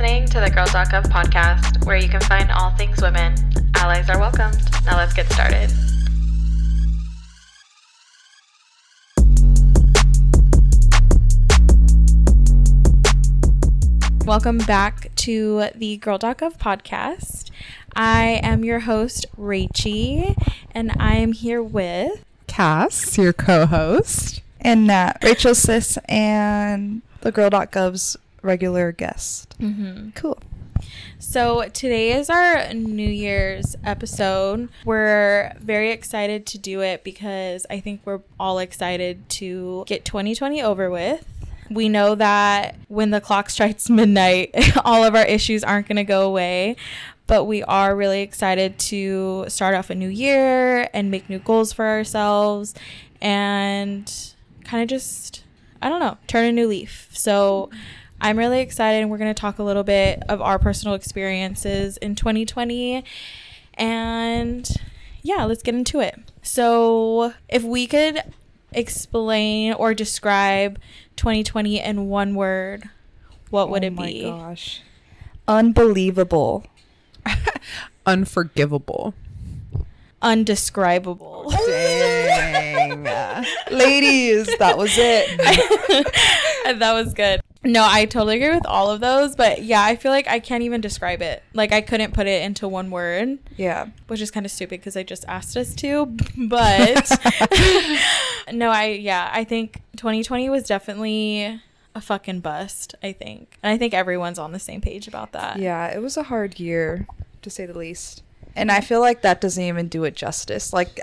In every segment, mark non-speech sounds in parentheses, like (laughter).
listening to the Girl Talk of podcast, where you can find all things women. Allies are welcomed. Now let's get started. Welcome back to the Girl Talk of podcast. I am your host, Rachie, and I am here with Cass, your co-host, and Nat, Rachel Sis, and the Girl.gov's regular guest. Mm-hmm. Cool. So today is our New Year's episode. We're very excited to do it because I think we're all excited to get 2020 over with. We know that when the clock strikes midnight, (laughs) all of our issues aren't going to go away, but we are really excited to start off a new year and make new goals for ourselves and kind of just, I don't know, turn a new leaf. So I'm really excited and we're going to talk a little bit of our personal experiences in 2020. And yeah, let's get into it. So, if we could explain or describe 2020 in one word, what would oh it be? Oh my gosh. Unbelievable. (laughs) unforgivable. Undescribable. Dang. (laughs) Ladies, that was it. (laughs) that was good. No, I totally agree with all of those, but yeah, I feel like I can't even describe it. Like I couldn't put it into one word. Yeah. Which is kind of stupid because I just asked us to, (laughs) but (laughs) no, I yeah, I think 2020 was definitely a fucking bust, I think. And I think everyone's on the same page about that. Yeah, it was a hard year to say the least. And I feel like that doesn't even do it justice. Like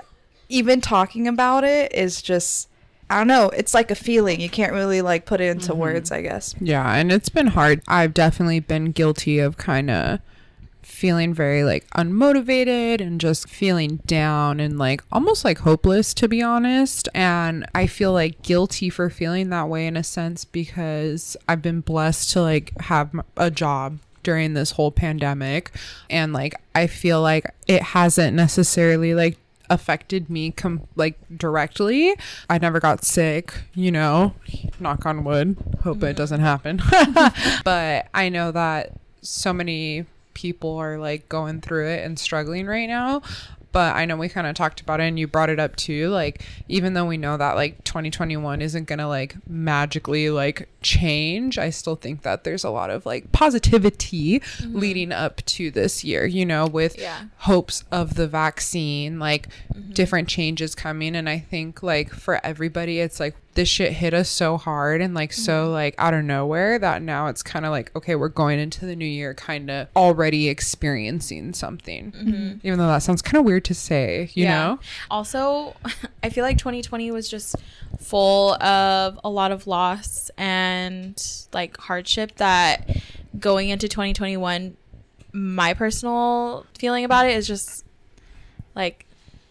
even talking about it is just I don't know. It's like a feeling. You can't really like put it into mm-hmm. words, I guess. Yeah, and it's been hard. I've definitely been guilty of kind of feeling very like unmotivated and just feeling down and like almost like hopeless to be honest and I feel like guilty for feeling that way in a sense because I've been blessed to like have a job during this whole pandemic and like I feel like it hasn't necessarily like affected me com- like directly. I never got sick, you know, knock on wood. Hope mm-hmm. it doesn't happen. (laughs) but I know that so many people are like going through it and struggling right now but I know we kind of talked about it and you brought it up too. Like, even though we know that like 2021 isn't going to like magically like change, I still think that there's a lot of like positivity mm-hmm. leading up to this year, you know, with yeah. hopes of the vaccine, like mm-hmm. different changes coming. And I think like for everybody, it's like this shit hit us so hard and like mm-hmm. so like out of nowhere that now it's kind of like okay we're going into the new year kind of already experiencing something mm-hmm. even though that sounds kind of weird to say you yeah. know also (laughs) i feel like 2020 was just full of a lot of loss and like hardship that going into 2021 my personal feeling about it is just like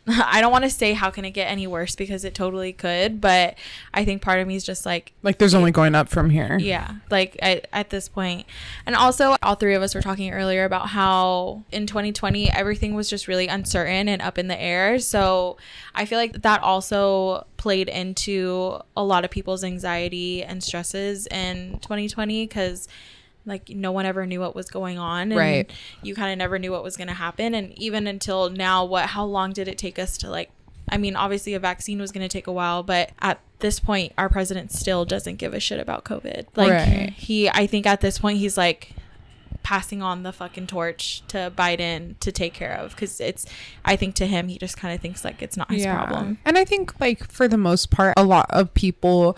(laughs) I don't want to say how can it get any worse because it totally could, but I think part of me is just like like there's only going up from here. Yeah, like at, at this. And also all three of us were talking earlier about how in 2020 everything was just really uncertain and up in the air. So I feel like that also played into a lot of people's anxiety and stresses in 2020 cuz like no one ever knew what was going on and right you kind of never knew what was going to happen and even until now what how long did it take us to like i mean obviously a vaccine was going to take a while but at this point our president still doesn't give a shit about covid like right. he i think at this point he's like passing on the fucking torch to Biden to take care of because it's I think to him he just kind of thinks like it's not his yeah. problem. And I think like for the most part a lot of people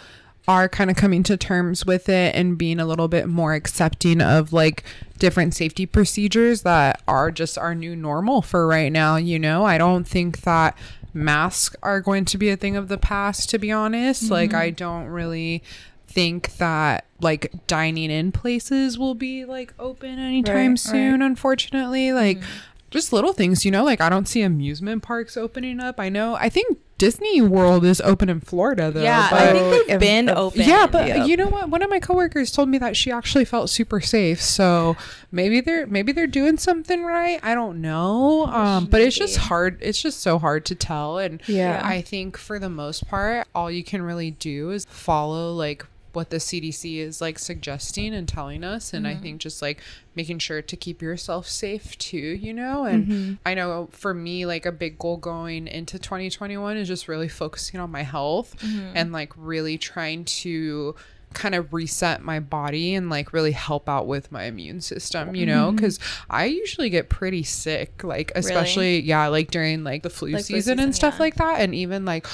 are kind of coming to terms with it and being a little bit more accepting of like different safety procedures that are just our new normal for right now. You know, I don't think that masks are going to be a thing of the past, to be honest. Mm-hmm. Like, I don't really think that like dining in places will be like open anytime right, soon, right. unfortunately. Like, mm-hmm. just little things, you know, like I don't see amusement parks opening up. I know, I think Disney World is open in Florida though. Yeah, I think they've been open. Yeah, but yep. you know what? One of my coworkers told me that she actually felt super safe. So maybe they're maybe they're doing something right. I don't know. Um, but it's just hard. It's just so hard to tell. And yeah, I think for the most part, all you can really do is follow like what the CDC is like suggesting and telling us. And I mm-hmm. think just like making sure to keep yourself safe too, you know? And mm-hmm. I know for me, like a big goal going into 2021 is just really focusing on my health mm-hmm. and like really trying to kind of reset my body and like really help out with my immune system, you know, because I usually get pretty sick, like especially yeah, like during like the flu Like flu season, and stuff yeah. like that, and even like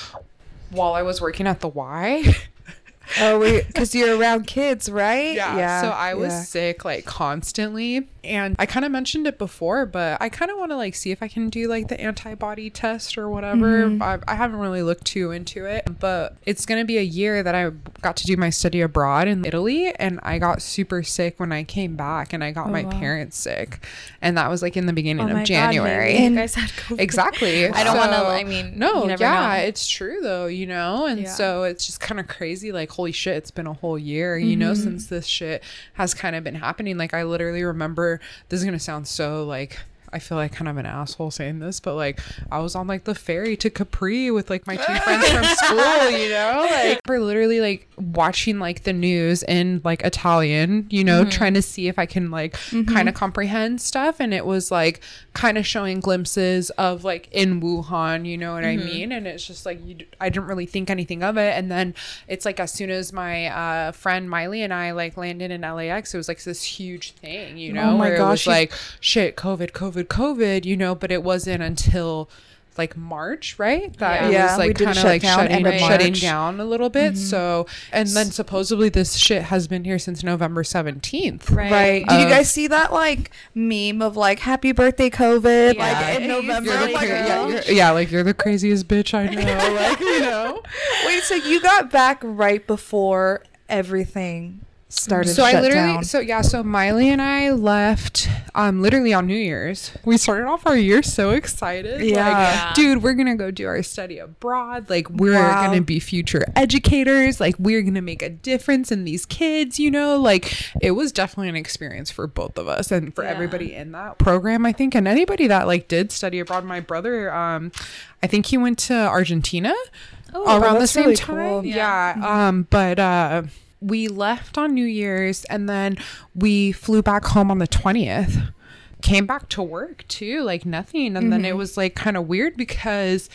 while I was working at the Y. Oh, because you're around kids, right? Yeah. So I was yeah. sick like constantly. And I kind of mentioned it before, but I kind of want to like see if I can do like the antibody test or whatever. Mm-hmm. I, I haven't really looked too into it, but it's going to be a year that I got to do my study abroad in Italy. And I got super sick when I came back and I got Oh, my wow. parents sick. And that was like in the beginning Oh of God, January. maybe you guys had COVID. Exactly. (laughs) I don't want to. I mean, no, yeah, know. it's true though, you know, and Yeah. so it's just kind of crazy. Like, holy shit, it's been a whole year, you know, Mm-hmm. since this shit has kind of been happening. Like, I literally remember this is gonna sound so like. I feel like kind of an asshole saying this, but like I was on like the ferry to Capri with like my two (laughs) friends from school, you know? Like we're literally like watching like the news in like Italian, you know, mm-hmm. trying to see if I can like mm-hmm. kind of comprehend stuff. And it was like kind of showing glimpses of like in Wuhan, you know what I mm-hmm. mean? And it's just like, you, d- I didn't really think anything of it. And then it's like as soon as my uh, friend Miley and I like landed in LAX, it was like this huge thing, you oh know, Oh my where it gosh, was like, shit, COVID, COVID, COVID, you know, but it wasn't until like March, right? That Yeah. it was we like did a kind of like shutdown shutting, end of shutting down a little bit. Mm-hmm. So, and then supposedly this shit has been here since November 17th. Right. Right. Did you guys see that like meme of like "Happy Birthday, COVID" Yeah. like in November? You're like, yeah, you're, yeah, like you're the craziest bitch I know. like, you know. (laughs) Wait, so you got back right before everything started so to I literally down? so yeah, so Miley and I left um literally on New Year's. We started off our year so excited. Yeah. Like, dude, we're gonna go do our study abroad. Like we're Wow. gonna be future educators. Like we're gonna make a difference in these kids, you know? Like it was definitely an experience for both of us and for Yeah. everybody in that program, I think. And anybody that like did study abroad. My brother, um, I think he went to Argentina Oh, around the same really time. cool. Yeah. Um, but uh we left on New Year's and then we flew back home on the 20th. Came back to work too, like nothing. And then it mm-hmm. was like kind of weird because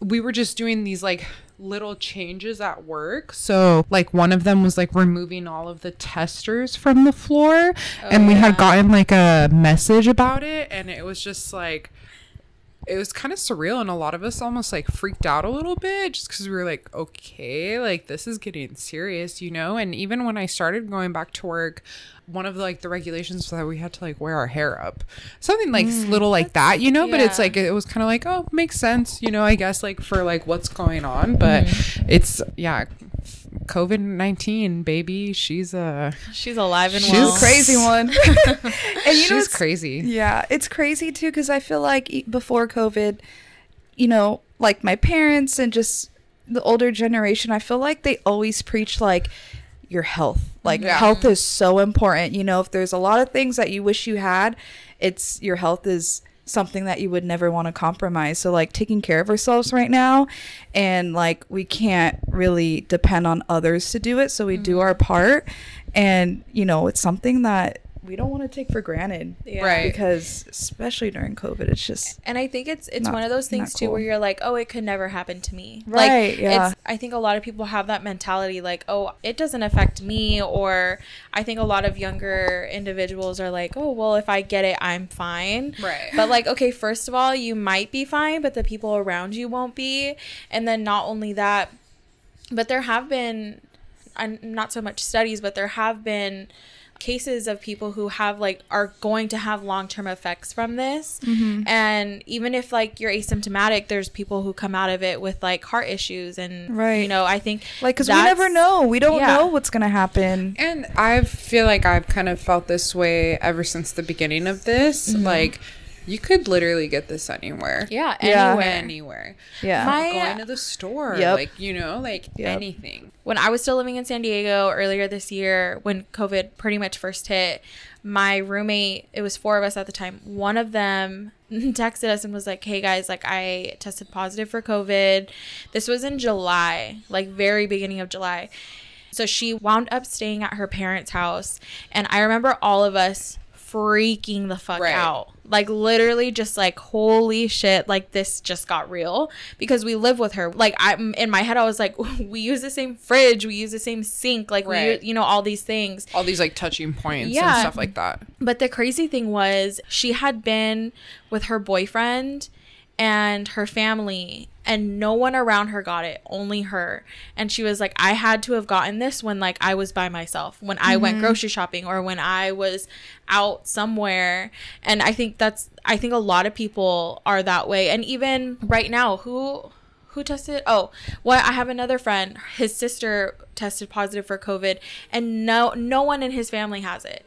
we were just doing these like little changes at work. So, like, one of them was like removing all of the testers from the floor. and we oh, had gotten like a message about it. And it was just like, it was kind of surreal and a lot of us almost like freaked out a little bit just because we were like okay like this is getting serious you know? And even when i started going back to work one of the, like the regulations was that we had to like wear our hair up. Something like s- little like that you know? But it's like it was kind of like oh makes sense you know i guess like for like what's going on. But mm-hmm. it's yeah covid-19 baby she's a She's alive and She's well. She's crazy one. (laughs) and you (laughs) she's know, it's crazy Yeah, it's crazy too because I feel like before COVID, you know, like my parents and just the older generation, I feel like they always preach like your health. Like Yeah. health is so important. You know, if there's a lot of things that you wish you had, it's your health is something that you would never want to compromise. So like taking care of ourselves right now and like we can't really depend on others to do it, so we do mm-hmm. our part and you know, it's something that we don't want to take for granted Yeah. Right. because especially during COVID, it's just And I think it's it's Not- one of those things not too where you're like, oh, it could never happen to me. Right, Like, yeah. It's, I think a lot of people have that mentality, like, oh, it doesn't affect me. Or I think a lot of younger individuals are like, oh, well, if I get it, I'm fine. Right. But like, okay, first of all, you might be fine, but the people around you won't be. And then not only that, but there have been, and not so much studies, but there have been cases of people who have like are going to have long-term effects from this mm-hmm. and even if like you're asymptomatic there's people who come out of it with like heart issues and Right. you know i think like because we never know. We don't yeah. know what's gonna happen. And I feel like I've kind of felt this way ever since the beginning of this. Mm-hmm. Like, you could literally get this anywhere. yeah Yeah. anywhere Anywhere. Yeah. My- Going to the store. Yep. Like, you know, like Yep. anything. when I was still living in San Diego earlier this year, when COVID pretty much first hit, my roommate, it was four of us at the time, one of them (laughs) texted us and was like, Hey guys, like I tested positive for COVID. This was in July, like very beginning of July. So she wound up staying at her parents' house. And I remember all of us freaking the fuck Right. out. Like literally just like holy shit, like this just got real because we live with her. Like I'm in my head I was like (laughs) we use the same fridge, we use the same sink, like Right. we you know all these things. All these like touching points Yeah. and stuff like that. But the crazy thing was, she had been with her boyfriend and her family, and no one around her got it, only her. And she was like, I had to have gotten this when like I was by myself, when I went mm-hmm. grocery shopping or when I was out somewhere. And I think that's I think a lot of people are that way. And even right now, who who tested oh well i have another friend his sister tested positive for covid and no no one in his family has it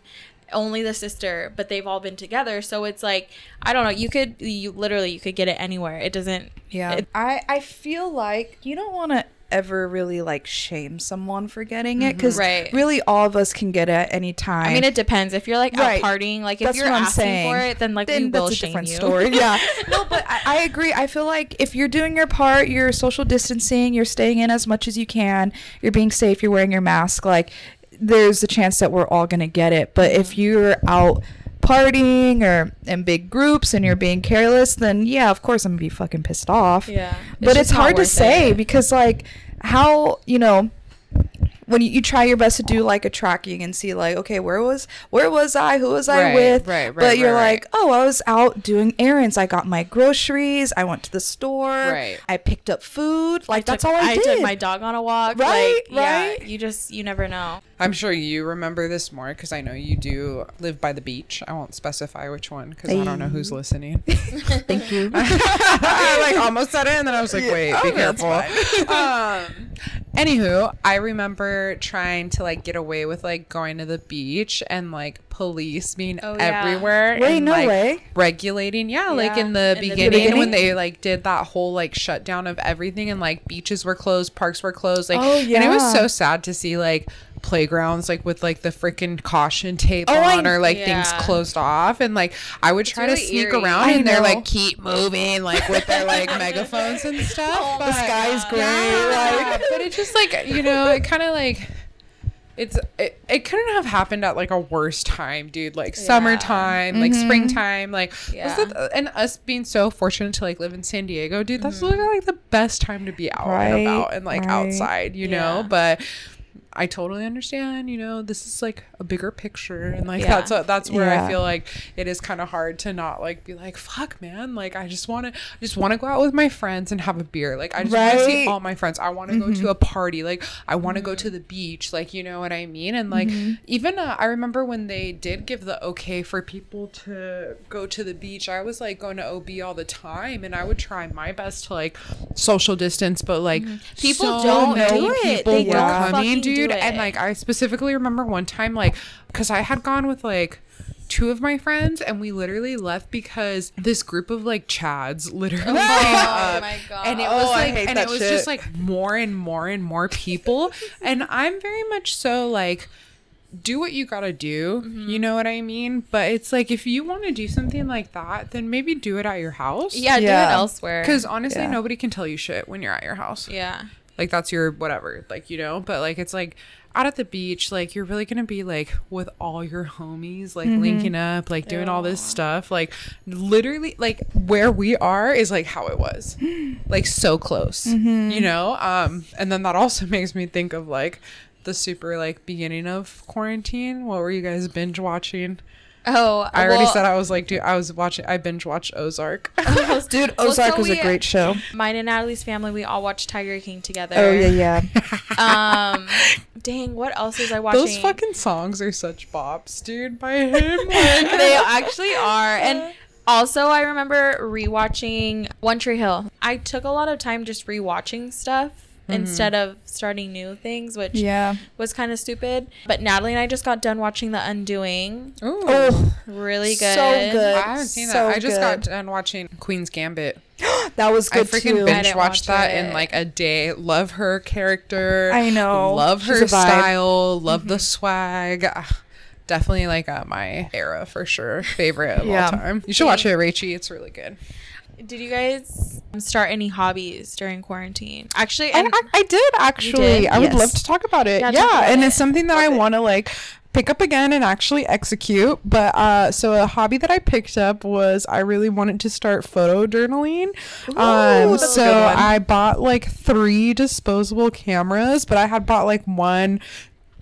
only the sister but they've all been together so it's like i don't know you could you literally you could get it anywhere it doesn't Yeah. it- I I feel like you don't want to ever really like shame someone for getting it mm-hmm. because Right. really all of us can get it at any time. i mean it depends if you're like Right. out partying like if That's you're what I'm asking saying. for it then like then we will that's a different you story. (laughs) Yeah. no, but I, I agree. I feel like if you're doing your part, you're social distancing, you're staying in as much as you can, you're being safe, you're wearing your mask, like there's a chance that we're all gonna get it. But if Mm-hmm. you're out partying or in big groups and you're being careless, then yeah, of course I'm gonna be fucking pissed off. yeah but it's not hard to say it. because like how you know when you, you try your best to do like a tracking and see like okay where was where was i? Who was i Right, with? right, right, but you're right, like oh i was out doing errands. I got my groceries. I went to the store. Right. i picked up food. Like I that's took, all i, did took my dog on a walk. Right, like yeah right. you just you never know. I'm sure you remember this more because I know you do live by the beach. I won't specify which one because I don't know who's listening. (laughs) thank you (laughs) I (laughs) like (laughs) almost said it and then I was like, wait, Oh, be that's careful. (laughs) um, anywho, I remember trying to like get away with like going to the beach and like police being Oh, yeah. everywhere. Wait, and, no like, way. Regulating, yeah, like in the, in the beginning, beginning? when they like did that whole like shutdown of everything and like beaches were closed, parks were closed, like, Oh, and it was so sad to see like playgrounds like with like the freaking caution tape Oh, I- on or like things closed off and like I would try to sneak eerie. around I and they're like keep moving like with their like megaphones and (laughs) stuff. Oh but, the sky's gray yeah, like (laughs) but it just like you know it kind of like it's it, it couldn't have happened at like a worse time dude like Yeah. summertime like Mhm. springtime like Yeah. was it- and us being so fortunate to like live in san diego dude that's literally like the best time to be out and about and like right. outside you know but I totally understand, you know, this is like a bigger picture and like Yeah. that's what that's where Yeah. I feel like it is kind of hard to not like be like fuck man, like I just want to I just want to go out with my friends and have a beer. Like I just want to see Right. all my friends. I want to go to mm-hmm. a party. Like I want to go mm-hmm. to the beach, like you know what I mean? And like mm-hmm. even uh, I remember when they did give the okay for people to go to the beach, I was like going to OB all the time and I would try my best to like social distance, but like People so don't do it. people They were don't coming, do dude. And like I specifically remember one time, like, because I had gone with like two of my friends, and we literally left because this group of like Chads literally came up, my God. and it Oh, was I like, and it was shit. just like more and more and more people, (laughs) and I'm very much so like. Do what you gotta do, Mm-hmm. you know what I mean? But it's like if you want to do something like that, then maybe do it at your house. yeah, do it elsewhere Because honestly, Yeah. nobody can tell you shit when you're at your house yeah like that's your whatever like you know? But like it's like out at the beach like you're really gonna be like with all your homies like linking up like doing all this stuff. Like literally like where we are is like how it was. (gasps) Like so close you know? Um and then that also (laughs) makes me think of like the super like beginning of quarantine. What were you guys binge watching oh i already well- said i was like dude i was watching i binge watched ozark. (laughs) Dude Well, ozark so was we- a great show. mine and natalie's family we all watched tiger king together. Oh yeah yeah. (laughs) Um dang what else was i watching? those fucking songs are such bops dude by him (laughs) they actually are and also i remember rewatching one tree hill. I took a lot of time just rewatching stuff instead of starting new things which yeah was kind of stupid but natalie and i just got done watching the undoing Ooh. oh really good So good. I haven't seen So that. I just got done watching Queen's Gambit. (gasps) that was good. I good freaking too binge didn't watched watch that it. in like a day. Love her character. I know. Love She's her a vibe. style. Love the swag. Ah, Definitely like uh, my era for sure. Favorite of Yeah. all time. You should watch it, Rachie. It's really good. Did you guys start any hobbies during quarantine? Actually, I, and I, I did actually. did? I would Yes. love to talk about it. Yeah, Yeah, about and it. it's something that I Love it. want to like pick up again and actually execute. But uh, so a hobby that I picked up was I really wanted to start photo journaling. um, that's a so good one. I bought like three disposable cameras, but I had bought like one.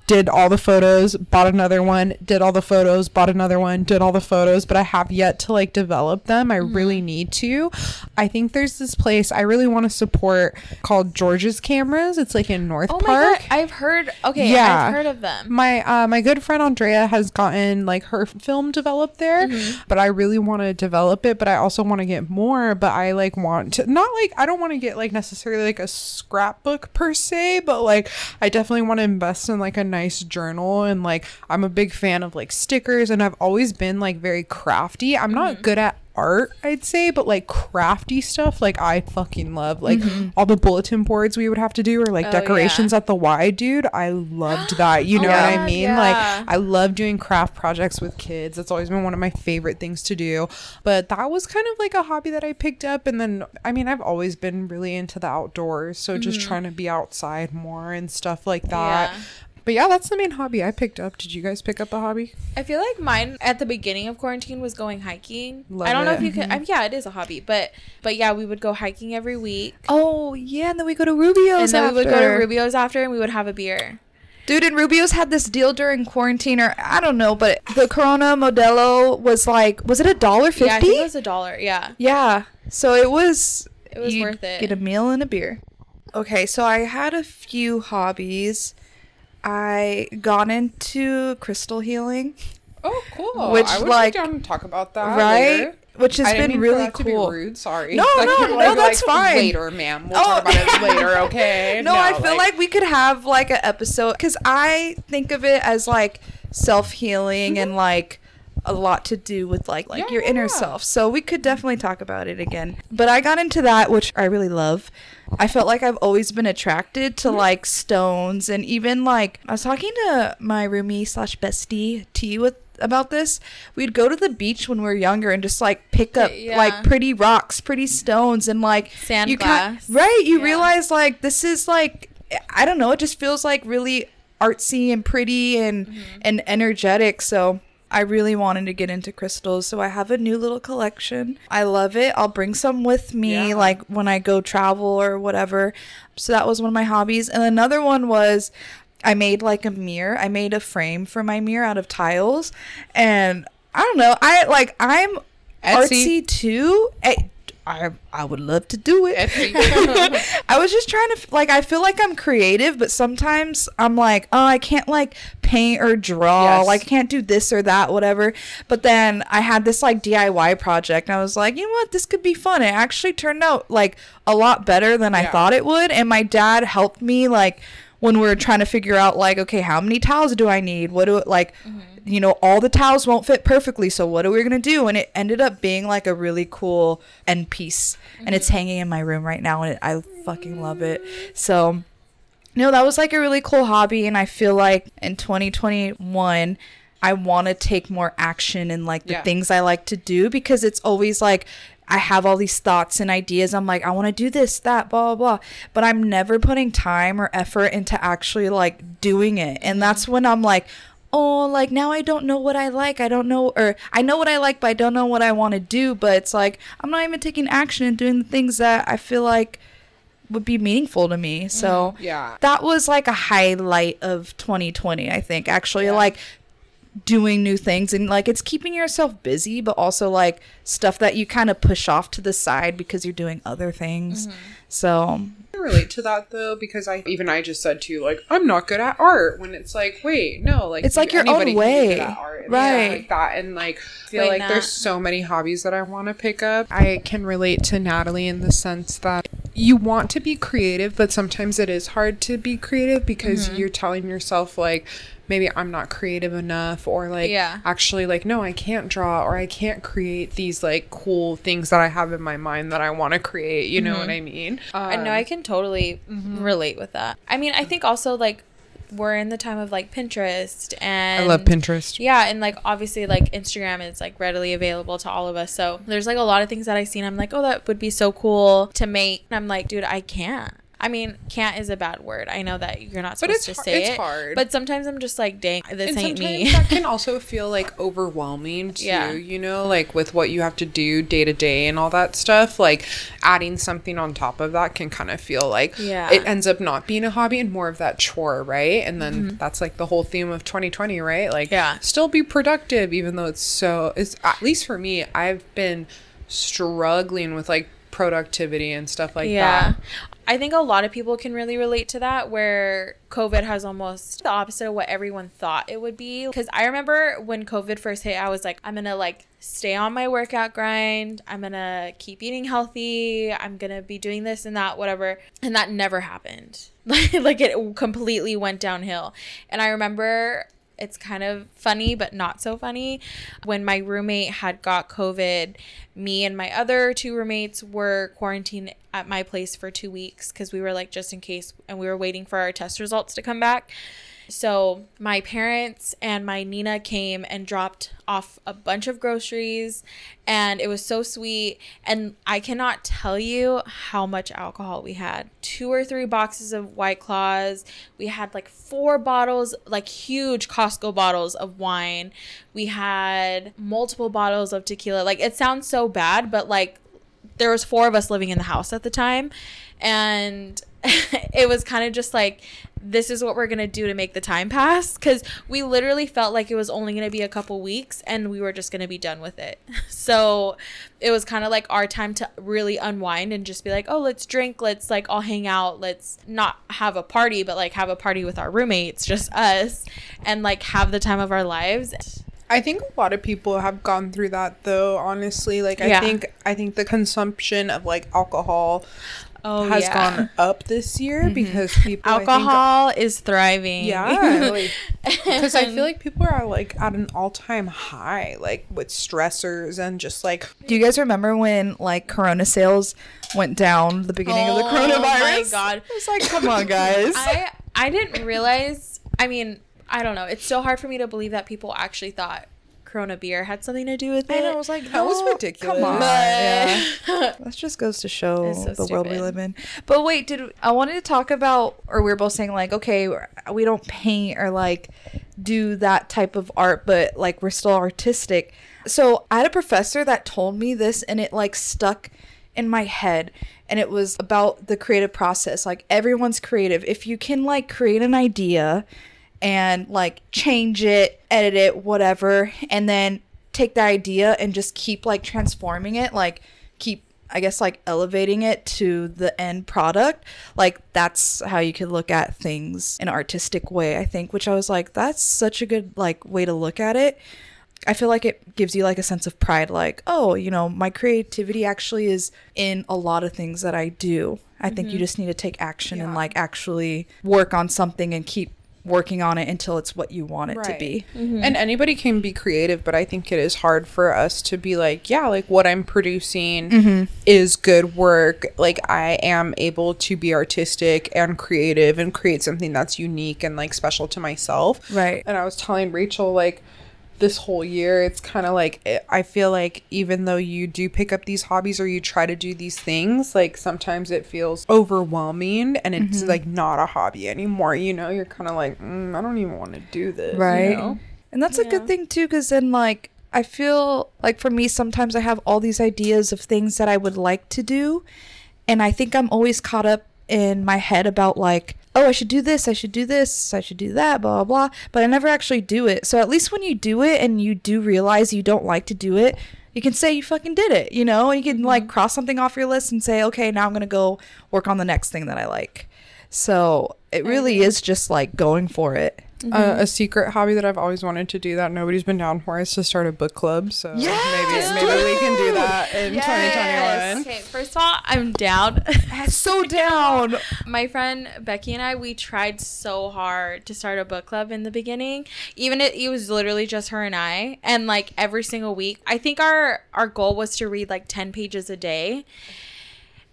Did all the photos, bought another one, did all the photos, bought another one, did all the photos, but I have yet to like develop them. I Mm-hmm. really need to. I think there's this place I really want to support called George's Cameras. It's like in North oh Park. my god, I've heard. Okay, Yeah. I've heard of them. My uh, my good friend Andrea has gotten like her film developed there, Mm-hmm. but I really want to develop it. But I also want to get more. But I like want to not like I don't want to get like necessarily like a scrapbook per se, but like I definitely want to invest in like a nice journal and like I'm a big fan of like stickers and I've always been like very crafty. I'm Mm-hmm. not good at art i'd say but like crafty stuff like i fucking love like all the bulletin boards we would have to do or like Mm-hmm. Oh, decorations yeah. at the y dude i loved that you (gasps) Oh know what i mean yeah. like i love doing craft projects with kids that's always been one of my favorite things to do but that was kind of like a hobby that i picked up and then i mean i've always been really into the outdoors so just trying to be outside more and stuff like that Mm-hmm. But yeah that's the main hobby i picked up did you guys pick up a hobby I feel like mine at the beginning of quarantine was going hiking. Love I don't know it. Mm-hmm. if you could. I mean, yeah, it is a hobby, but but yeah, we would go hiking every week, Oh yeah, and then we go to Rubio's. and then we would go to. Rubio's after, and we would have a beer. Dude, and Rubio's had this deal during quarantine, or I don't know, but the Corona Modelo was like, was it a dollar fifty? Yeah, it was a dollar. Yeah, Yeah. So it was It was worth it. Get a meal and a beer. Okay, so I had a few hobbies. I got into crystal healing, oh cool Which, I would like- down to talk about that right? later. Which has been really that to be cool. rude. Sorry. No, Like, no, no, like- that's like, fine. Later, ma'am. We'll Oh. talk about it later. (laughs) Okay. No, I feel like, we could have like an episode because I think of it as like self healing and mm-hmm. like a lot to do with like like Yeah, your inner yeah. self. So we could definitely talk about it again. But I got into that, which I really love. I felt like I've always been attracted to like stones and even like I was talking to my roomie slash bestie T with about this. We'd go to the beach when we were younger and just like pick up Yeah. like pretty rocks, pretty stones, and like Sand you ca- glass. right? You Yeah. realize like this is like I don't know. It just feels like really artsy and pretty and Mm-hmm. and energetic. So I really wanted to get into crystals. So I have a new little collection. I love it. I'll bring some with me Yeah. like when I go travel or whatever. So that was one of my hobbies. And another one was I made like a mirror. I made a frame for my mirror out of tiles. And I don't know. I like I'm Etsy. artsy too. Eh, I I would love to do it. (laughs) I was just trying to like I feel like I'm creative, but sometimes I'm like, oh, I can't like paint or draw, Yes. like I can't do this or that, whatever. But then I had this like DIY project, and I was like, you know what, this could be fun. It actually turned out like a lot better than I thought it would, and my dad helped me like when we are trying to figure out like, okay, how many towels do I need? What do it like? Mm-hmm. You know, all the towels won't fit perfectly, so what are we gonna do? And it ended up being like a really cool end piece, and it's mm-hmm. hanging in my room right now, and it, I fucking love it. So, no, that was like a really cool hobby, and I feel like in 2021, I want to take more action in like the Yeah. things I like to do because it's always like I have all these thoughts and ideas. I'm like, I want to do this, that, blah, blah, blah. But I'm never putting time or effort into actually like doing it. And that's when I'm like, oh, like now I don't know what I like. I don't know, or I know what I like, but I don't know what I want to do. But it's like, I'm not even taking action and doing the things that I feel like would be meaningful to me. Mm-hmm. So Yeah. that was like a highlight of 2020, I think. Actually, like doing new things and like it's keeping yourself busy, but also like stuff that you kind of push off to the side because you're doing other things. Mm-hmm. So I relate to that though because I even I just said to you like I'm not good at art when it's like wait no like It's like your own anybody can be way. art Right. like that and like I feel Wait, like Nat. there's so many hobbies that I want to pick up I can relate to Natalie in the sense that you want to be creative but sometimes it is hard to be creative because Mm-hmm. you're telling yourself like maybe I'm not creative enough or like Yeah. actually like no I can't draw or I can't create these like cool things that I have in my mind that I want to create you know what I mean I know Um, I can totally relate with that. I mean, I think also like we're in the time of like Pinterest and I love Pinterest. Yeah, and like obviously like Instagram is like readily available to all of us. So there's like a lot of things that I seen. I'm like, oh, that would be so cool to make. And I'm like, dude, I can't. I mean, can't is a bad word. I know that you're not supposed to har- say it's it. hard. But sometimes I'm just like, dang, this and ain't me. that can (laughs) also feel like overwhelming too Yeah. you know like with what you have to do day to day and all that stuff like adding something on top of that can kind of feel like Yeah. it ends up not being a hobby and more of that chore right and then that's like the whole theme of 2020 right like Mm-hmm. Yeah. still be productive even though it's so it's at least for me i've been struggling with like productivity and stuff like yeah. that I think a lot of people can really relate to that where COVID has almost the opposite of what everyone thought it would be. Cause I remember when COVID first hit, I was like, I'm gonna like stay on my workout grind. I'm gonna keep eating healthy. I'm gonna be doing this and that, whatever. And that never happened. (laughs) like it completely went downhill. And I remember it's kind of funny but not so funny. When my roommate had got covid me and my other two roommates were quarantined at my place for two weeks because we were like just in case and we were waiting for our test results to come back so my parents and my Nina came and dropped off a bunch of groceries and it was so sweet and I cannot tell you how much alcohol we had. Two or three boxes of white claws. We had like four bottles, like huge Costco bottles of wine. We had multiple bottles of tequila. Like it sounds so bad, but like there was four of us living in the house at the time and (laughs) it was kind of just like this is what we're gonna do to make the time pass because we literally felt like it was only gonna be a couple weeks and we were just gonna be done with it. (laughs) So it was kind of like our time to really unwind and just be like oh let's drink let's like all hang out let's not have a party but like have a party with our roommates just us and like have the time of our lives I think a lot of people have gone through that though, honestly. Like I Yeah. think I think the consumption of like alcohol oh has yeah. gone up this year mm-hmm. because people I think- alcohol is thriving yeah, (laughs) because I feel like people are like at an all-time high like with stressors and just like Do you guys remember when like Corona sales went down the beginning of the Oh coronavirus? my God. It's like, come on, guys. I I didn't realize. I mean, I don't know. It's so hard for me to believe that people actually thought Corona beer had something to do with it. And I was like, That was no, ridiculous. Come on. Yeah. That just goes to show so the world we live in. But wait, did I wanted to talk about, or we were both saying like, okay, we don't paint or like do that type of art, but like we're still artistic. So I had a professor that told me this, and it like stuck in my head. And it was about the creative process. Like everyone's creative. If you can like create an idea and like change it, edit it, whatever, and then take that idea and just keep like transforming it, like keep I guess like elevating it to the end product. Like that's how you could look at things in an artistic way, I think, which I was like that's such a good like way to look at it. I feel like it gives you like a sense of pride like, oh, you know, my creativity actually is in a lot of things that I do. I think you mm-hmm. just need to take action and like actually work on something and keep working on it until it's what you want it to be. And anybody can be creative, but I think it is hard for us to be like, yeah, like what I'm producing Mm-hmm. is good work. Like I am able to be artistic and creative and create something that's unique and like special to myself. Right. And I was telling Rachel like this whole year it's kind of like I feel like even though you do pick up these hobbies or you try to do these things, like sometimes it feels overwhelming and it's Mm-hmm. like not a hobby anymore. You know, you're kind of like, mm, I don't even want to do this. you right know? and that's a good thing too because then like i feel like for me sometimes i have all these ideas of things that i would like to do and i think i'm always caught up in my head about like oh i should do this i should do this i should do that blah blah blah. But i never actually do it. So at least when you do it and you do realize you don't like to do it you can say you fucking did it you know? And you can like mm-hmm. cross something off your list and say okay now i'm gonna go work on the next thing that i like. So it really is just like going for it Uh, a secret hobby that I've always wanted to do that nobody's been down for is to start a book club. So Yes, maybe maybe we can do that in Yes. 2021. Okay, first of all, I'm down. so down (laughs) My friend Becky and I, we tried so hard to start a book club in the beginning. Even it, it was literally just her and I, and like every single week, I think our our goal was to read like ten pages a day.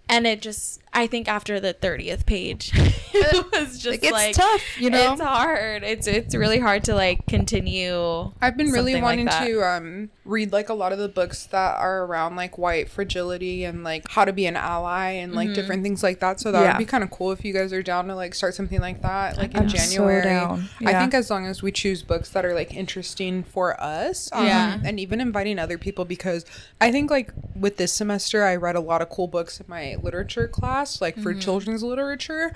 and it just I think after the 30th page (laughs) it was just Like, like, it's tough, you know? It's hard. It's it's really hard to like continue. I've been really something like wanting to um read like a lot of the books that are around like white fragility and like how to be an ally and like Mm-hmm. different things like that. So that Yeah. would be kind of cool if you guys are down to like start something like that like in I'm so January. down. I think as long as we choose books that are like interesting for us, um, Yeah. and even inviting other people because I think like with this semester I read a lot of cool books in my literature class like Mm-hmm. for children's literature.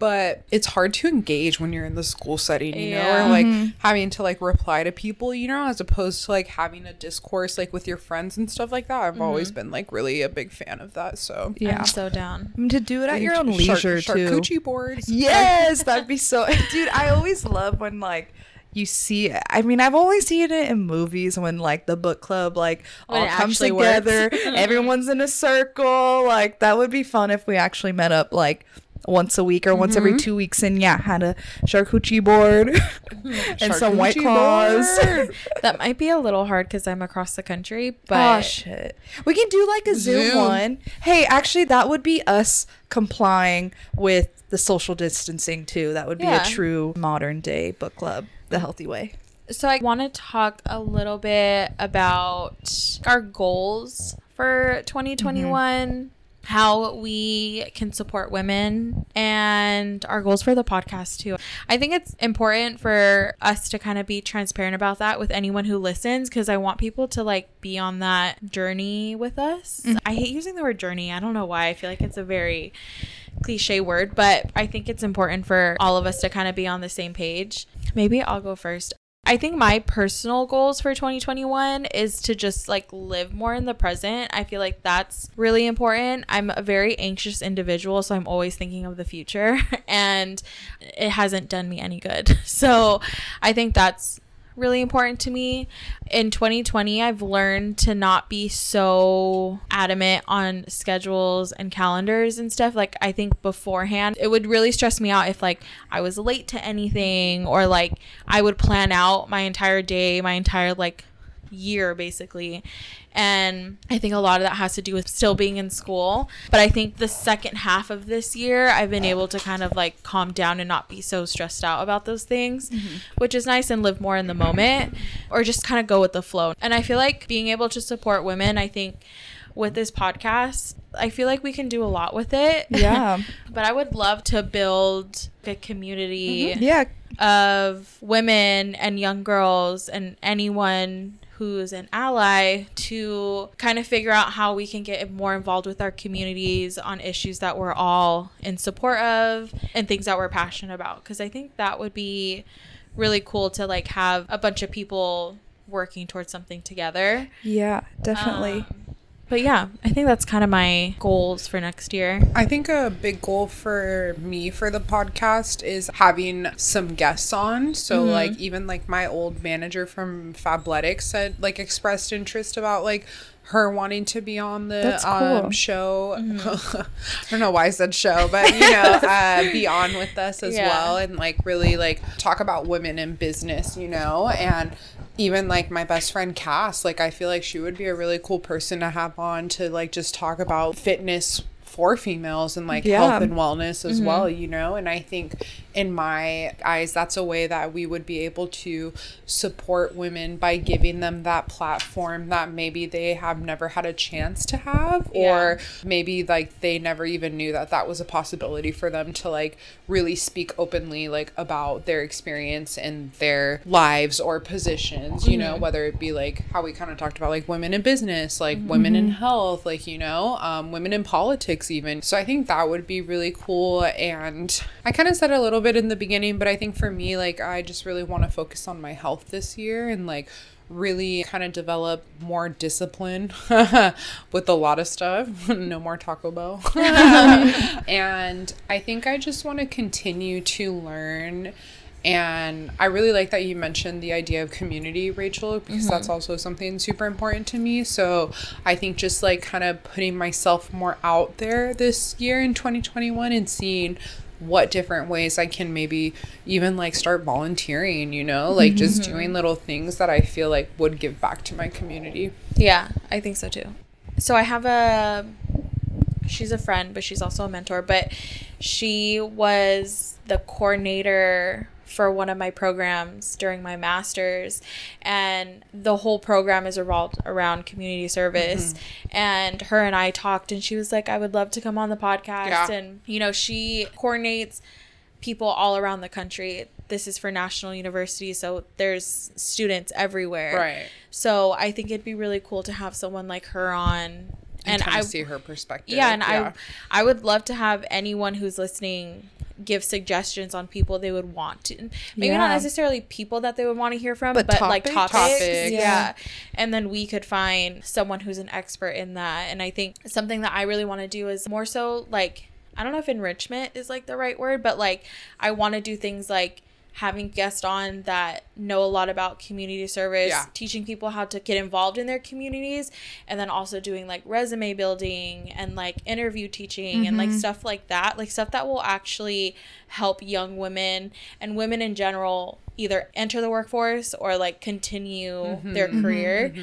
But it's hard to engage when you're in the school setting, you know, or like Mm-hmm. having to like reply to people, you know, as opposed to like having a discourse like with your friends and stuff like that. I've always been like really a big fan of that. So Yeah. I'm so down. I mean, to do it at your own Shark- leisure too. charcuterie boards. Yes, that'd be so. (laughs) Dude, I always love when like you see. I mean, I've only seen it in movies when like the book club like When all comes together. (laughs) everyone's in a circle. Like that would be fun if we actually met up like once a week or once Mm-hmm. every two weeks and yeah, had a charcuterie board (laughs) and some white claws. (laughs) That might be a little hard because I'm across the country, oh but shit. We can do like a Zoom, Zoom. one. Hey, actually that would be us complying with the social distancing too. That would be Yeah. a true modern day book club, the healthy way. so I want to talk a little bit about our goals for mm-hmm. 2021, how we can support women, and our goals for the podcast too. I think it's important for us to kind of be transparent about that with anyone who listens because I want people to like be on that journey with us. Mm-hmm. I hate using the word journey. I don't know why. I feel like it's a very cliche word, but I think it's important for all of us to kind of be on the same page. Maybe I'll go first. I think my personal goals for 2021 is to just like live more in the present. I feel like that's really important. I'm a very anxious individual, so I'm always thinking of the future, (laughs) and it hasn't done me any good. (laughs) So I think that's really important to me. In 2020, I've learned to not be so adamant on schedules and calendars and stuff. Like, I think beforehand, it would really stress me out if, like, I was late to anything or, like, I would plan out my entire day, my entire, like, year basically. And I think a lot of that has to do with still being in school. But I think the second half of this year, I've been able to kind of like calm down and not be so stressed out about those things, mm-hmm. which is nice and live more in the moment or just kind of go with the flow. And I feel like being able to support women, I think with this podcast, I feel like we can do a lot with it. Yeah. (laughs) but I would love to build a community mm-hmm. Yeah. of women and young girls and anyone who's an ally to kind of figure out how we can get more involved with our communities on issues that we're all in support of and things that we're passionate about because I think that would be really cool to like have a bunch of people working towards something together. Yeah, definitely. Um, but yeah, I think that's kind of my goals for next year. I think a big goal for me for the podcast is having some guests on. So Mm-hmm. like even like my old manager from Fabletics said like expressed interest about like her wanting to be on the cool. um, show. Mm-hmm. (laughs) I don't know why I said show, but you know, (laughs) uh, be on with us as Yeah. well and like really like talk about women in business, you know, and even like my best friend Cass, like I feel like she would be a really cool person to have on to like just talk about fitness for females and like Yeah. health and wellness as mm-hmm. well, you know. And I think in my eyes, that's a way that we would be able to support women by giving them that platform that maybe they have never had a chance to have, or maybe like they never even knew that that was a possibility for them to like really speak openly like about their experience and their lives or positions, you know, whether it be like how we kind of talked about like women in business, like women in health, like, you know, um, women in politics, even. So I think that would be really cool. And I kind of said a little bit in the beginning, but I think for me, like, I just really want to focus on my health this year and like really kind of develop more discipline (laughs) with a lot of stuff. (laughs) no more Taco Bell. (laughs) and I think I just want to continue to learn. And I really like that you mentioned the idea of community, Rachel, because that's mm-hmm. also something super important to me. So I think just like kind of putting myself more out there this year in 2021 and seeing what different ways I can maybe even like start volunteering, you know, like mm-hmm. just doing little things that I feel like would give back to my community. Yeah, I think so too. So I have a she's a friend, but she's also a mentor. But she was the coordinator for one of my programs during my master's and the whole program is revolved around community service Mm-hmm. and her and I talked and she was like I would love to come on the podcast Yeah. and you know she coordinates people all around the country this is for national university so there's students everywhere Right. so I think it'd be really cool to have someone like her on And, and I see her perspective. yeah, and I I would love to have anyone who's listening give suggestions on people they would want to maybe not necessarily people that they would want to hear from But but, like topics? topics, Topics. yeah Yeah. and then we could find someone who's an expert in that and i think something that i really want to do is more so like i don't know if enrichment is like the right word but like i want to do things like having guests on that know a lot about community service Yeah. teaching people how to get involved in their communities and then also doing like resume building and like interview teaching and like mm-hmm. stuff like that like stuff that will actually help young women and women in general either enter the workforce or like continue mm-hmm. their mm-hmm. career.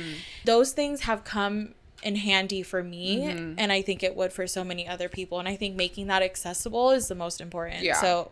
Those things have come in handy for me and i think it would for so many other people and i think making that accessible is the most important. Yeah. so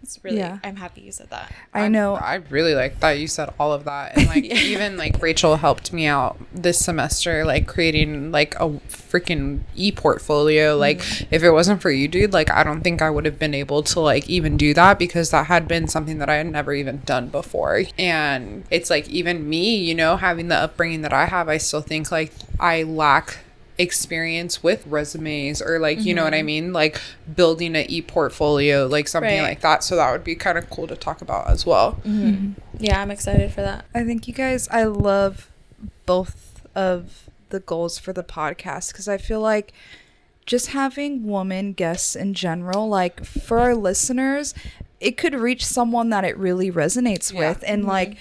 that's really Yeah. i'm happy you said that I know. I really like that you said all of that. And like (laughs) even like Rachel helped me out this semester, like creating like a freaking e portfolio. Mm-hmm. Like if it wasn't for you, dude, like I don't think I would have been able to like even do that because that had been something that I had never even done before. And it's like even me, you know, having the upbringing that I have, I still think like I lack experience with resumes or like you know what I mm-hmm. mean? Like building an e-portfolio like something Right. like that. So that would be kind of cool to talk about as well. Mm-hmm. Mm-hmm. Yeah i'm excited for that. I think you guys, I love both of the goals for the podcast because I feel like just having woman guests in general, like for our listeners, it could reach someone that it really resonates Yeah. with. And like,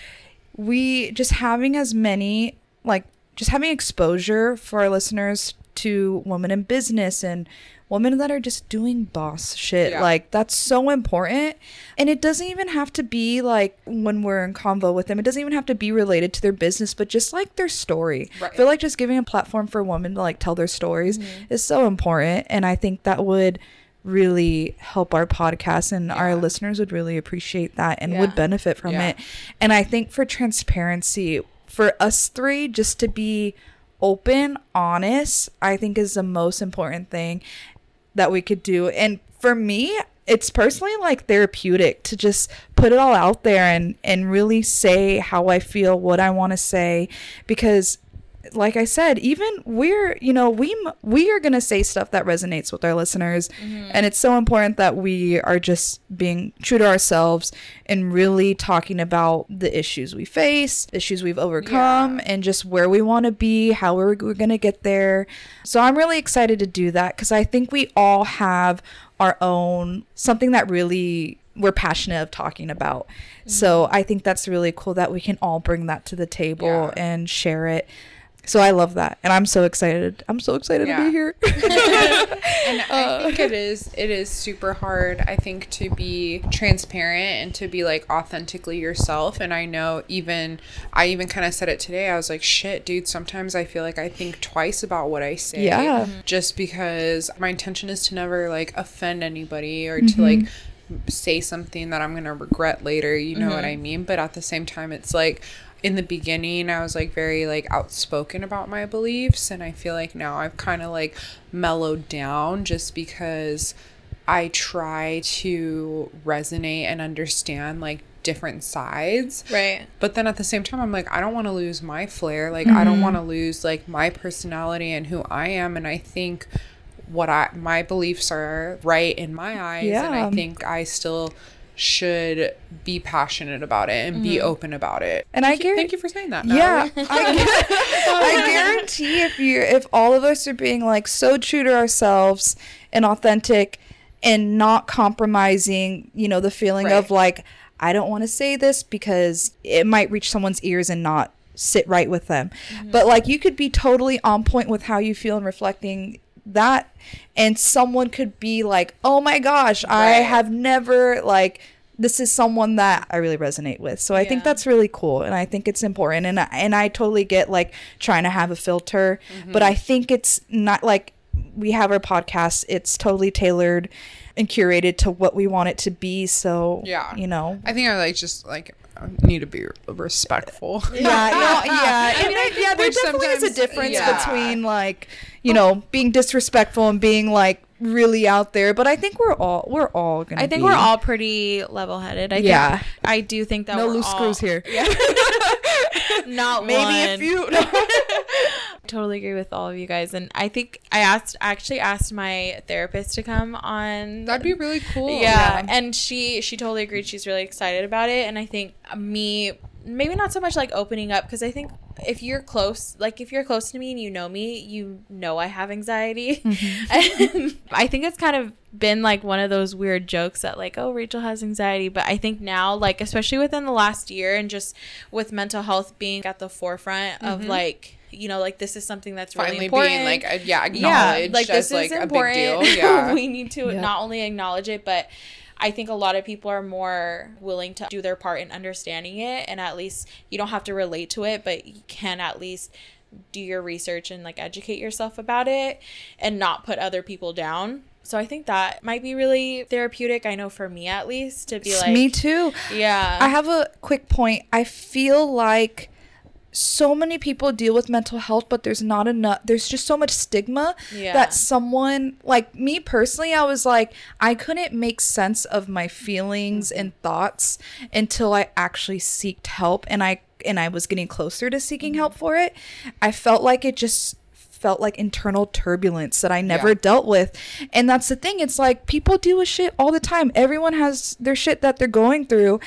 we just having as many, like, just having exposure for our listeners to women in business and women that are just doing boss shit. Yeah. Like, that's so important. And it doesn't even have to be like when we're in convo with them, it doesn't even have to be related to their business, but just like their story. Right. I feel like just giving a platform for women to like tell their stories mm-hmm. is so important. And I think that would really help our podcast and our listeners would really appreciate that and Yeah. would benefit from Yeah. it. And I think for transparency, for us three, just to be open, honest, I think is the most important thing that we could do. And for me, it's personally like therapeutic to just put it all out there and and really say how I feel, what I want to say because like I said, even we're, you know, we we are going to say stuff that resonates with our listeners mm-hmm. and it's so important that we are just being true to ourselves and really talking about the issues we face, issues we've overcome Yeah. and just where we want to be, how we're, we're going to get there. So I'm really excited to do that because I think we all have our own something that really we're passionate of talking about. So mm-hmm. I think that's really cool that we can all bring that to the table Yeah. and share it. So I love that, and I'm so excited. I'm so excited to be here. (laughs) and I uh, think it is it is super hard I think to be transparent and to be like authentically yourself and I know even I even kind of said it today I was like shit dude sometimes I feel like I think twice about what I say Yeah. Mm-hmm. just because my intention is to never like offend anybody or to mm-hmm. like say something that I'm going to regret later, you know what mm-hmm. I mean? But at the same time it's like in the beginning I was like very like outspoken about my beliefs and I feel like now I've kind of like mellowed down just because I try to resonate and understand like different sides. right But then at the same time, I'm like, I don't want to lose my flair. Like, I don't mm-hmm. want to lose like my personality and who I am. And I think what I my beliefs are right in my eyes, and I think I still should be passionate about it and be mm-hmm. open about it. And I Thank you- thank you for saying that. Yeah, (laughs) I, I guarantee if you if all of us are being like so true to ourselves and authentic and not compromising, you know, the feeling of like I don't want to say this because it might reach someone's ears and not sit right with them. Mm-hmm. But like you could be totally on point with how you feel and reflecting that and someone could be like, "Oh my gosh, I have never like this is someone that I really resonate with." So I think that's really cool and I think it's important and I, and I totally get like trying to have a filter, Mm-hmm. but I think it's not like we have our podcast, it's totally tailored and curated to what we want it to be. So, Yeah. you know. I think I like just like need to be respectful. (laughs) Yeah, no, yeah. I mean, (laughs) I, yeah, there definitely is a difference yeah. between like, you know, being disrespectful and being like really out there. But I think we're all we're all gonna. I think be- we're all pretty level headed. I Yeah. think, I do think that no we're loose all- screws here. (laughs) (laughs) Not Maybe one. a few. (laughs) (laughs) totally agree with all of you guys, and I think I asked I actually asked my therapist to come on. That'd be really cool. yeah, and she she totally agreed. She's really excited about it, and I think me maybe not so much like opening up because I think if you're close, like if you're close to me and you know me, you know I have anxiety. and (laughs) I think it's kind of been like one of those weird jokes that like, oh, Rachel has anxiety, but I think now, like especially within the last year and just with mental health being at the forefront of like. You know, like this is something that's really Finally important. being like uh, yeah yeah, acknowledged like as this like is a big important. deal. (laughs) Yeah. we need to Yeah. not only acknowledge it, but I think a lot of people are more willing to do their part in understanding it, and at least you don't have to relate to it, but you can at least do your research and like educate yourself about it, and not put other people down. So I think that might be really therapeutic. I know for me at least to be like Me too. Yeah. I have a quick point. I feel like so many people deal with mental health, but there's not enough. There's just so much stigma Yeah. that someone, like me personally, I was like, I couldn't make sense of my feelings Mm-hmm. and thoughts until I actually seeked help and I and I was getting closer to seeking Mm-hmm. help for it. I felt like it just felt like internal turbulence that I never Yeah. dealt with. And that's the thing. It's like people deal with shit all the time. Everyone has their shit that they're going through.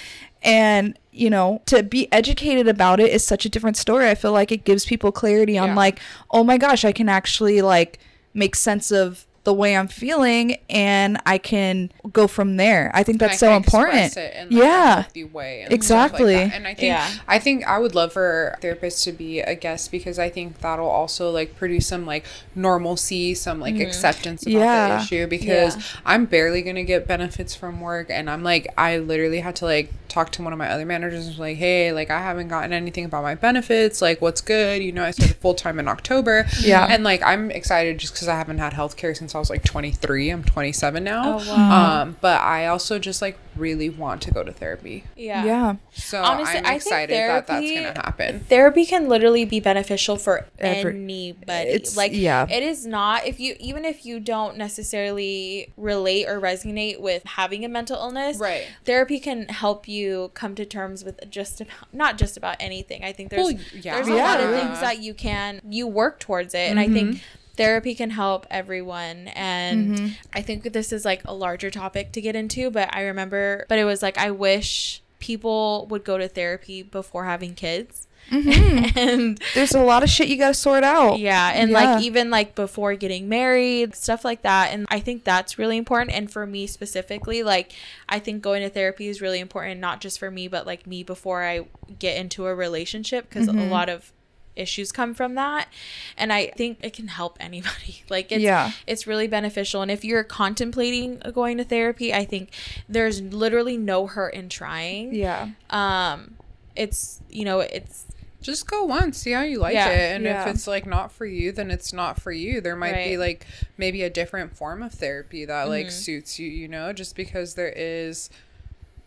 And, you know, to be educated about it is such a different story. I feel like it gives people clarity on Yeah. like, oh my gosh, I can actually like make sense of the way I'm feeling and I can go from there. I think And that's I so can important. it in, like, yeah. healthy way and Exactly. like. And I think Yeah. I think I would love for therapists to be a guest because I think that'll also like produce some like normalcy, some like mm-hmm. acceptance about Yeah. the issue because Yeah. I'm barely gonna get benefits from work and I'm like I literally had to like talk to one of my other managers and was like, hey, like I haven't gotten anything about my benefits, like what's good, you know, I started full time in October. Yeah. And like I'm excited just because I haven't had healthcare since I was like 23. I'm 27 now. Oh, wow. Um, but I also just like really want to go to therapy. yeah. Yeah. So Honestly, I'm I think excited that that's gonna happen. Therapy can literally be beneficial for Every- anybody. it's- like yeah. it is not if you even if you don't necessarily relate or resonate with having a mental illness. Right. Therapy can help you come to terms with just about not just about anything. I think there's Well, yeah. there's a lot of things that you can you work towards it and I think therapy can help everyone and I think this is like a larger topic to get into, but I remember but it was like I wish people would go to therapy before having kids. (laughs) and There's a lot of shit you got to sort out. yeah, and Yeah. like even like before getting married, stuff like that. And I think that's really important. And for me specifically, like I think going to therapy is really important, not just for me, but like me before I get into a relationship, because Mm-hmm. a lot of issues come from that and i think it can help anybody (laughs) like it's Yeah. it's really beneficial and if you're contemplating going to therapy i think there's literally no hurt in trying Yeah. um it's you know it's Just go once, see how you like Yeah. it, and Yeah. if it's like not for you, then it's not for you. There might be like maybe a different form of therapy that like Mm-hmm. suits you. You know, just because there is,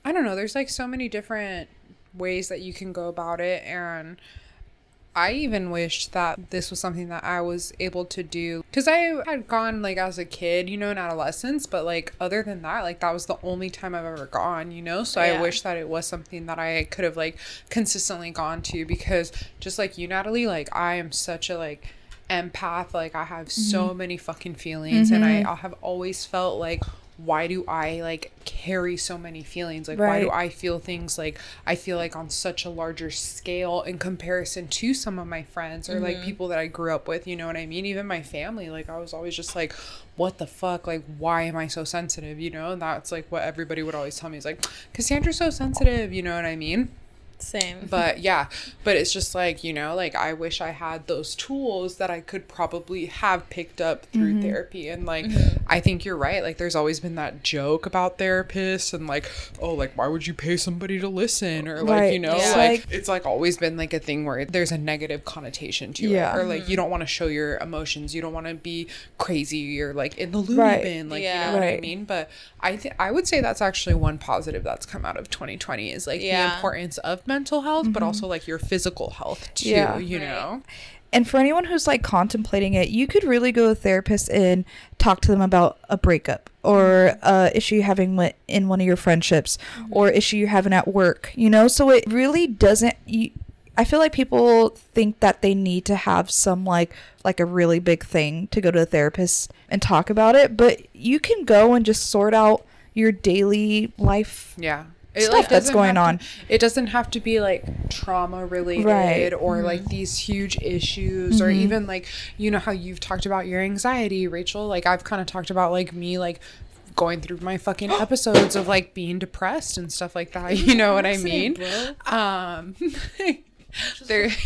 I don't know. There's like so many different ways that you can go about it, and I even wished that this was something that I was able to do because I had gone like as a kid, you know, in adolescence, but like other than that, like that was the only time I've ever gone, you know. So Yeah. I wish that it was something that I could have like consistently gone to because just like you, Natalie, like I am such a like empath. Like I have so mm-hmm. many fucking feelings, and I, I have always felt like why do I like carry so many feelings? Like, why do I feel things like I feel like on such a larger scale in comparison to some of my friends or like mm-hmm. people that I grew up with? You know what I mean? Even my family. Like, I was always just like, what the fuck? Like, why am I so sensitive? You know? And that's like what everybody would always tell me is like, Cassandra's so sensitive. You know what I mean? Same. (laughs) but yeah but it's just like you know like i wish i had those tools that i could probably have picked up through mm-hmm. therapy and like mm-hmm. i think you're right like there's always been that joke about therapists and like oh like why would you pay somebody to listen or like Right. you know Yeah. like it's like always been like a thing where there's a negative connotation to Yeah. it or like you mm-hmm. don't want to show your emotions you don't want to be crazy You're like in the loony Right. bin like Yeah. you know what i mean but i think i would say that's actually one positive that's come out of 2020 is like the importance of mental health but also mm-hmm. like your physical health too Yeah. you Right. know And for anyone who's like contemplating it, you could really go to a therapist and talk to them about a breakup or mm-hmm. a issue you're having wi- in one of your friendships mm-hmm. or issue you're having at work, you know? So it really doesn't you I feel like people think that they need to have some like like a really big thing to go to a therapist and talk about it, but you can go and just sort out your daily life yeah Stuff that's going on. to- it doesn't have to be like trauma related Right. or like these huge issues or Mhm. even like you know how you've talked about your anxiety rachel like i've kind of talked about like me like going through my fucking (gasps) episodes of like being depressed and stuff like that you know what i mean um (laughs) there (laughs)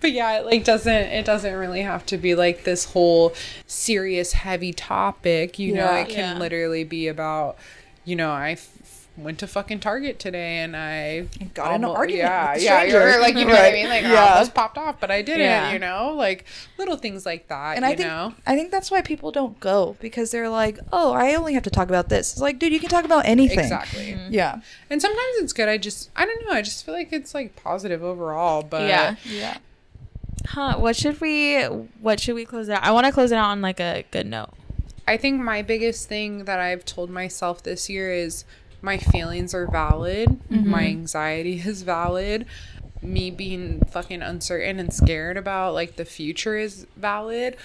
but yeah it like doesn't it doesn't really have to be like this whole serious heavy topic you know it can Yeah. literally be about you know i f- went to fucking target today and i got in an argument yeah with yeah you're like you (laughs) know what i mean like Yeah. I almost popped off but i didn't Yeah. you know like little things like that and you I think know I think that's why people don't go because they're like, "Oh, I only have to talk about this." It's like, dude, you can talk about anything. exactly mm-hmm. Yeah. and sometimes it's good i just i don't know i just feel like it's like positive overall but Yeah. Yeah. Huh? What should we? What should we close it out? I want to close it out on like a good note. I think my biggest thing that I've told myself this year is my feelings are valid, mm-hmm. my anxiety (laughs) is valid, me being fucking uncertain and scared about like the future is valid,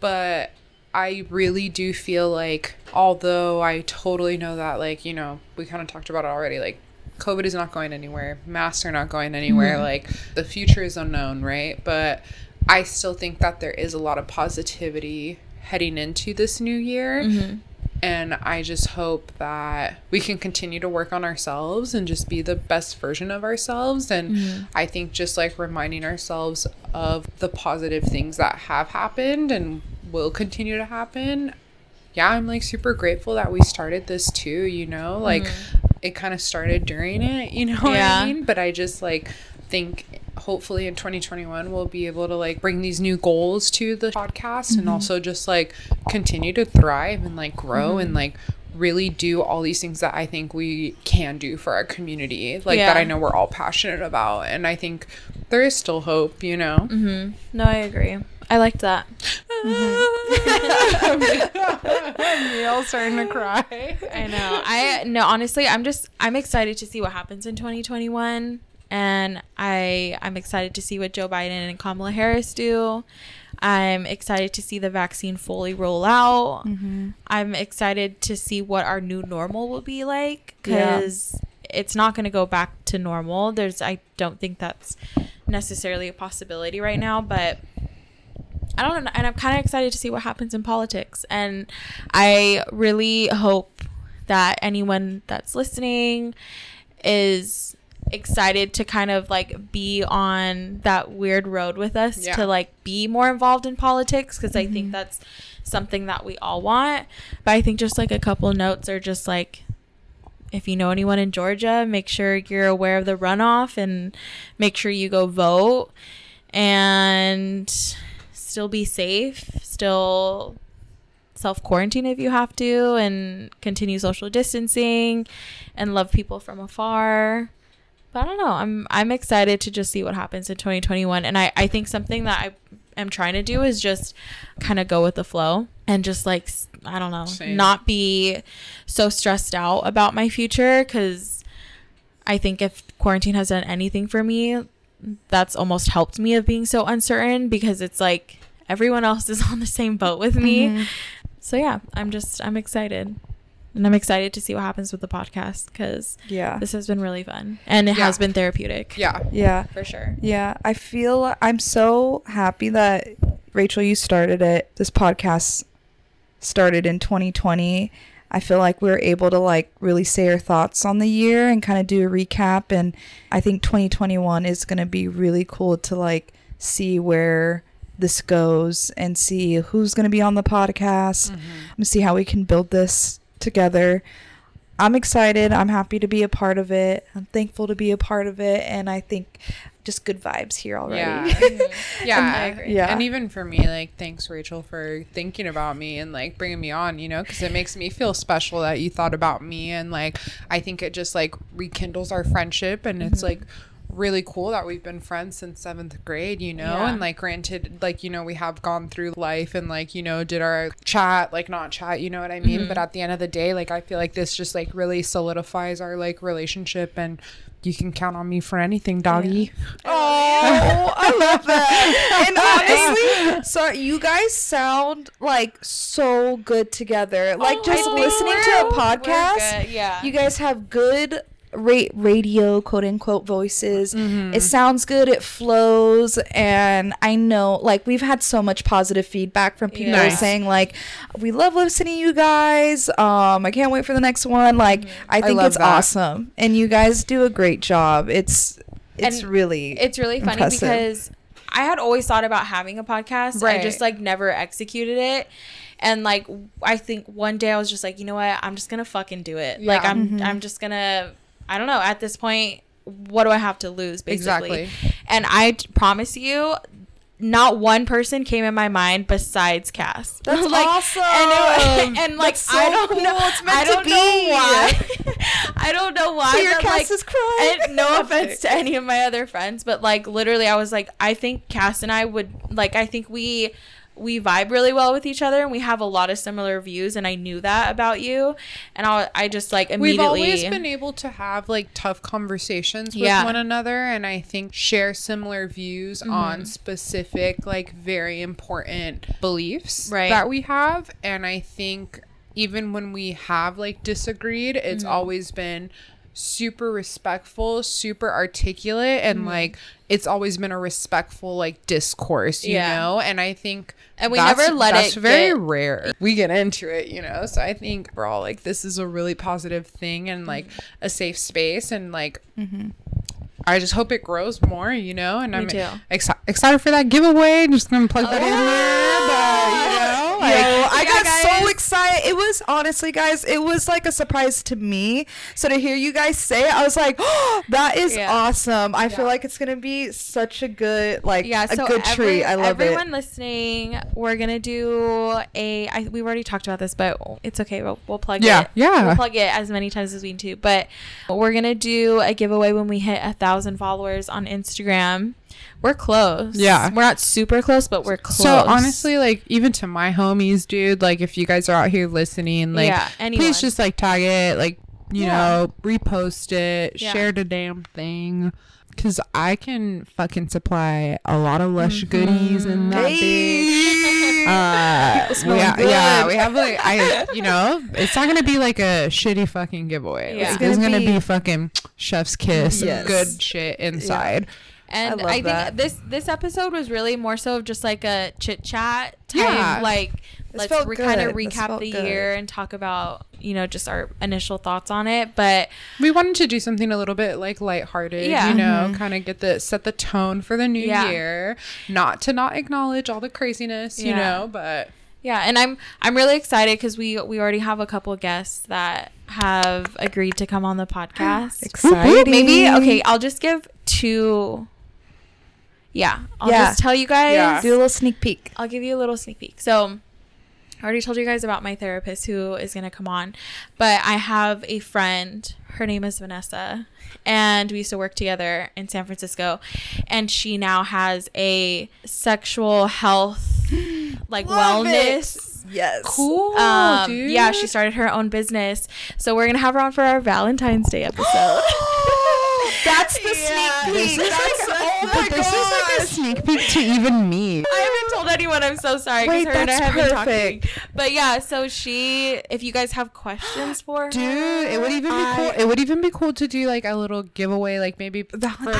but I really do feel like although I totally know that like, you know, we kind of talked about it already like COVID is not going anywhere. Masks are not going anywhere. Mm-hmm. Like the future is unknown, right? But I still think that there is a lot of positivity heading into this new year. Mm-hmm. And I just hope that we can continue to work on ourselves and just be the best version of ourselves. And mm-hmm. I think just like reminding ourselves of the positive things that have happened and will continue to happen. Yeah, I'm like super grateful that we started this too, you know? Like mm-hmm. it kind of started during it, you know what I mean? But I just like think hopefully in 2021 we'll be able to like bring these new goals to the podcast and mm-hmm. also just like continue to thrive and like grow mm-hmm. and like really do all these things that I think we can do for our community like that I know we're all passionate about and I think there is still hope, you know. Mm-hmm. No, I agree. I liked that. Mm-hmm. (laughs) (laughs) Neil's starting to cry. I know. I no, honestly, I'm just I'm excited to see what happens in 2021 and I I'm excited to see what Joe Biden and Kamala Harris do. I'm excited to see the vaccine fully roll out. Mm-hmm. I'm excited to see what our new normal will be like Yeah. cuz it's not going to go back to normal. There's I don't think that's necessarily a possibility right now, but I don't know. And I'm kind of excited to see what happens in politics. And I really hope that anyone that's listening is excited to kind of like be on that weird road with us Yeah. to like be more involved in politics because I think mm-hmm. that's something that we all want. But I think just like a couple notes are just like if you know anyone in Georgia, make sure you're aware of the runoff and make sure you go vote and still be safe, still self quarantine if you have to, and continue social distancing and love people from afar. But I don't know. I'm I'm excited to just see what happens in 2021, and I I think something that I am trying to do is just kind of go with the flow and just like I don't know, Same. not be so stressed out about my future because I think if quarantine has done anything for me, that's almost helped me of being so uncertain because it's like everyone else is (laughs) on the same boat with me. Mhm. So yeah, I'm just I'm excited. And I'm excited to see what happens with the podcast cuz Yeah. this has been really fun and it Yeah. has been therapeutic. Yeah. Yeah. For sure. Yeah. I feel I'm so happy that Rachel, you started it. This podcast started in 2020. I feel like we were able to like really say our thoughts on the year and kind of do a recap. And I think 2021 is going to be really cool to like see where this goes and see who's going to be on the podcast Mm-hmm. and see how we can build this together. I'm excited. I'm happy to be a part of it. I'm thankful to be a part of it. And I think just good vibes here already. Yeah. (laughs) yeah. I agree. Yeah. And even for me, like, thanks, Rachel, for thinking about me and like bringing me on, you know, because it makes me feel special that you thought about me. And like, I think it just like rekindles our friendship. And it's mm-hmm. like, really cool that we've been friends since seventh grade, you know, Yeah. and like granted, like, you know, we have gone through life and like, you know, did our chat, like not chat, you know what I mean? Mm-hmm. But at the end of the day, like, I feel like this just like really solidifies our like relationship and you can count on me for anything, doggy. (laughs) Oh, I love that. and honestly, (laughs) sorry, you guys sound like so good together. Like Oh, just listening to a podcast, Yeah. you guys have good ra- radio quote unquote voices. Mm-hmm. It sounds good, it flows, and I know like we've had so much positive feedback from people Nice. saying like we love listening to you guys. Um, I can't wait for the next one. Like Mm-hmm. I think love it's that. awesome, and you guys do a great job. It's it's And really it's really funny impressive. because I had always thought about having a podcast. I just like never executed it. And like I think one day I was just like, you know what? I'm just gonna fucking do it. Like I'm Mm-hmm. I'm just gonna I don't know, at this point, what do I have to lose basically? Exactly. And I t- promise you not one person came in my mind besides Cass. (laughs) That's awesome. And, it, (laughs) and like so I don't cool. know, I don't know be. why. (laughs) I don't know why. So your Cass like, is crying. and no offense to any of my other friends, but like literally, I was like, I think Cass and I would like. I think we we vibe really well with each other, and we have a lot of similar views. And I knew that about you, and I I just like immediately We've always been able to have like tough conversations with Yeah. one another and I think share similar views Mm-hmm. on specific like very important beliefs Right. that we have and I think even when we have like disagreed it's Mm-hmm. always been super respectful, super articulate and Mm-hmm. like it's always been a respectful like discourse, you Yeah. know? And I think And we never let that's it very get- rare. We get into it, you know. So I think we're all like, this is a really positive thing and like Mm-hmm. a safe space, and like, I just hope it grows more, you know. And I'm too. exci- excited for that giveaway. Just gonna plug that in there, but you know, like, Yo, I Yeah, got so excited. It was honestly, guys, it was like a surprise to me. So to hear you guys say it, I was like, oh, (gasps) that is Yeah. awesome. I feel like it's gonna be such a good, like, yeah, a good every- treat. I love everyone it. Everyone listening, we're gonna do a. I, we've already talked about this, but it's okay. We'll, we'll plug Yeah, it. yeah. We'll plug it as many times as we need to. But we're gonna do a giveaway when we hit a thousand followers on Instagram. We're close. Yeah. we're not super close, but we're close. So honestly, like even to my homies, dude, like if you guys are out here listening, like Yeah, anyone. please just like tag it, like you Yeah. know, repost it, Yeah. share the damn thing. Cause I can fucking supply a lot of lush goodies in that bitch. (laughs) Uh, yeah, yeah, we have like I, you know, it's not gonna be like a shitty fucking giveaway. Yeah. Like, It's gonna gonna be- be fucking chef's kiss, Yes. good shit inside. And I I, think that. this this episode was really more so of just like a chit chat type, Yeah. like This let's re- kind of recap the good. year and talk about you know just our initial thoughts on it. But We wanted to do something a little bit like lighthearted, Yeah. you know, mm-hmm. kind of get the set the tone for the new Yeah. year. Not to not acknowledge all the craziness, you know, but yeah, and I'm I'm really excited because we we already have a couple guests that have agreed to come on the podcast. Exciting. Maybe okay, I'll just give two. Yeah, I'll Yeah. just tell you guys. Yeah. Do a little sneak peek. I'll give you a little sneak peek. So, I already told you guys about my therapist who is going to come on, but I have a friend. Her name is Vanessa, and we used to work together in San Francisco. And she now has a sexual health, (gasps) like Love wellness. it. Yes. cool, Um, dude. yeah, she started her own business. So we're gonna have her on for our Valentine's Day episode. (gasps) (laughs) That's the Yeah. sneak peek. This is That's, like, oh my but this is like a gosh. sneak peek to even me. I haven't told anyone. I'm so sorry. Wait, her and I that's have been perfect. talking. But yeah, so she, if you guys have questions for her, Dude, it would even be I- cool. It would even be cool to do like a little giveaway, like maybe for Valentine's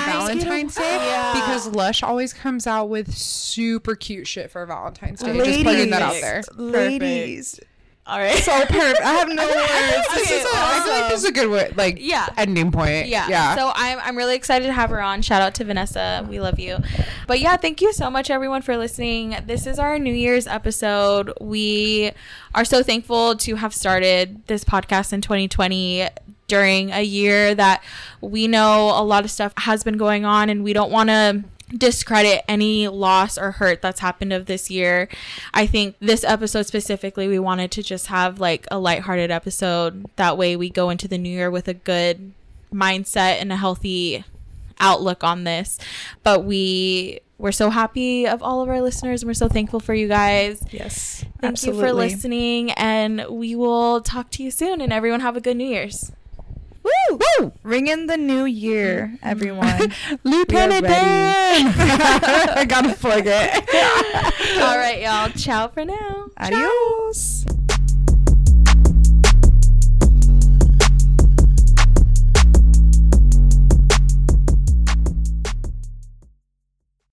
Valentine's Day, Yeah. because Lush always comes out with super cute shit for Valentine's Day. Just putting that out there. Ladies, All right. So perfect. I have no (laughs) words. This Okay, is a, I feel like this is a good way, like Yeah. ending point. yeah. yeah. So I'm I'm really excited to have her on. Shout out to Vanessa. We love you. But yeah, thank you so much everyone for listening. This is our New Year's episode. We are so thankful to have started this podcast in 2020 during a year that we know a lot of stuff has been going on and we don't want to discredit any loss or hurt that's happened of this year. I think this episode specifically, we wanted to just have like a lighthearted episode. That way we go into the new year with a good mindset and a healthy outlook on this. But we we're so happy of all of our listeners and we're so thankful for you guys. Yes. Thank absolutely. you for listening and we will talk to you soon and everyone have a good New Year's. Woo! Woo! Ring in the new year, (laughs) everyone. Lieutenant. Dan. (laughs) I gotta plug it. (laughs) all right, y'all. Ciao for now. Adios.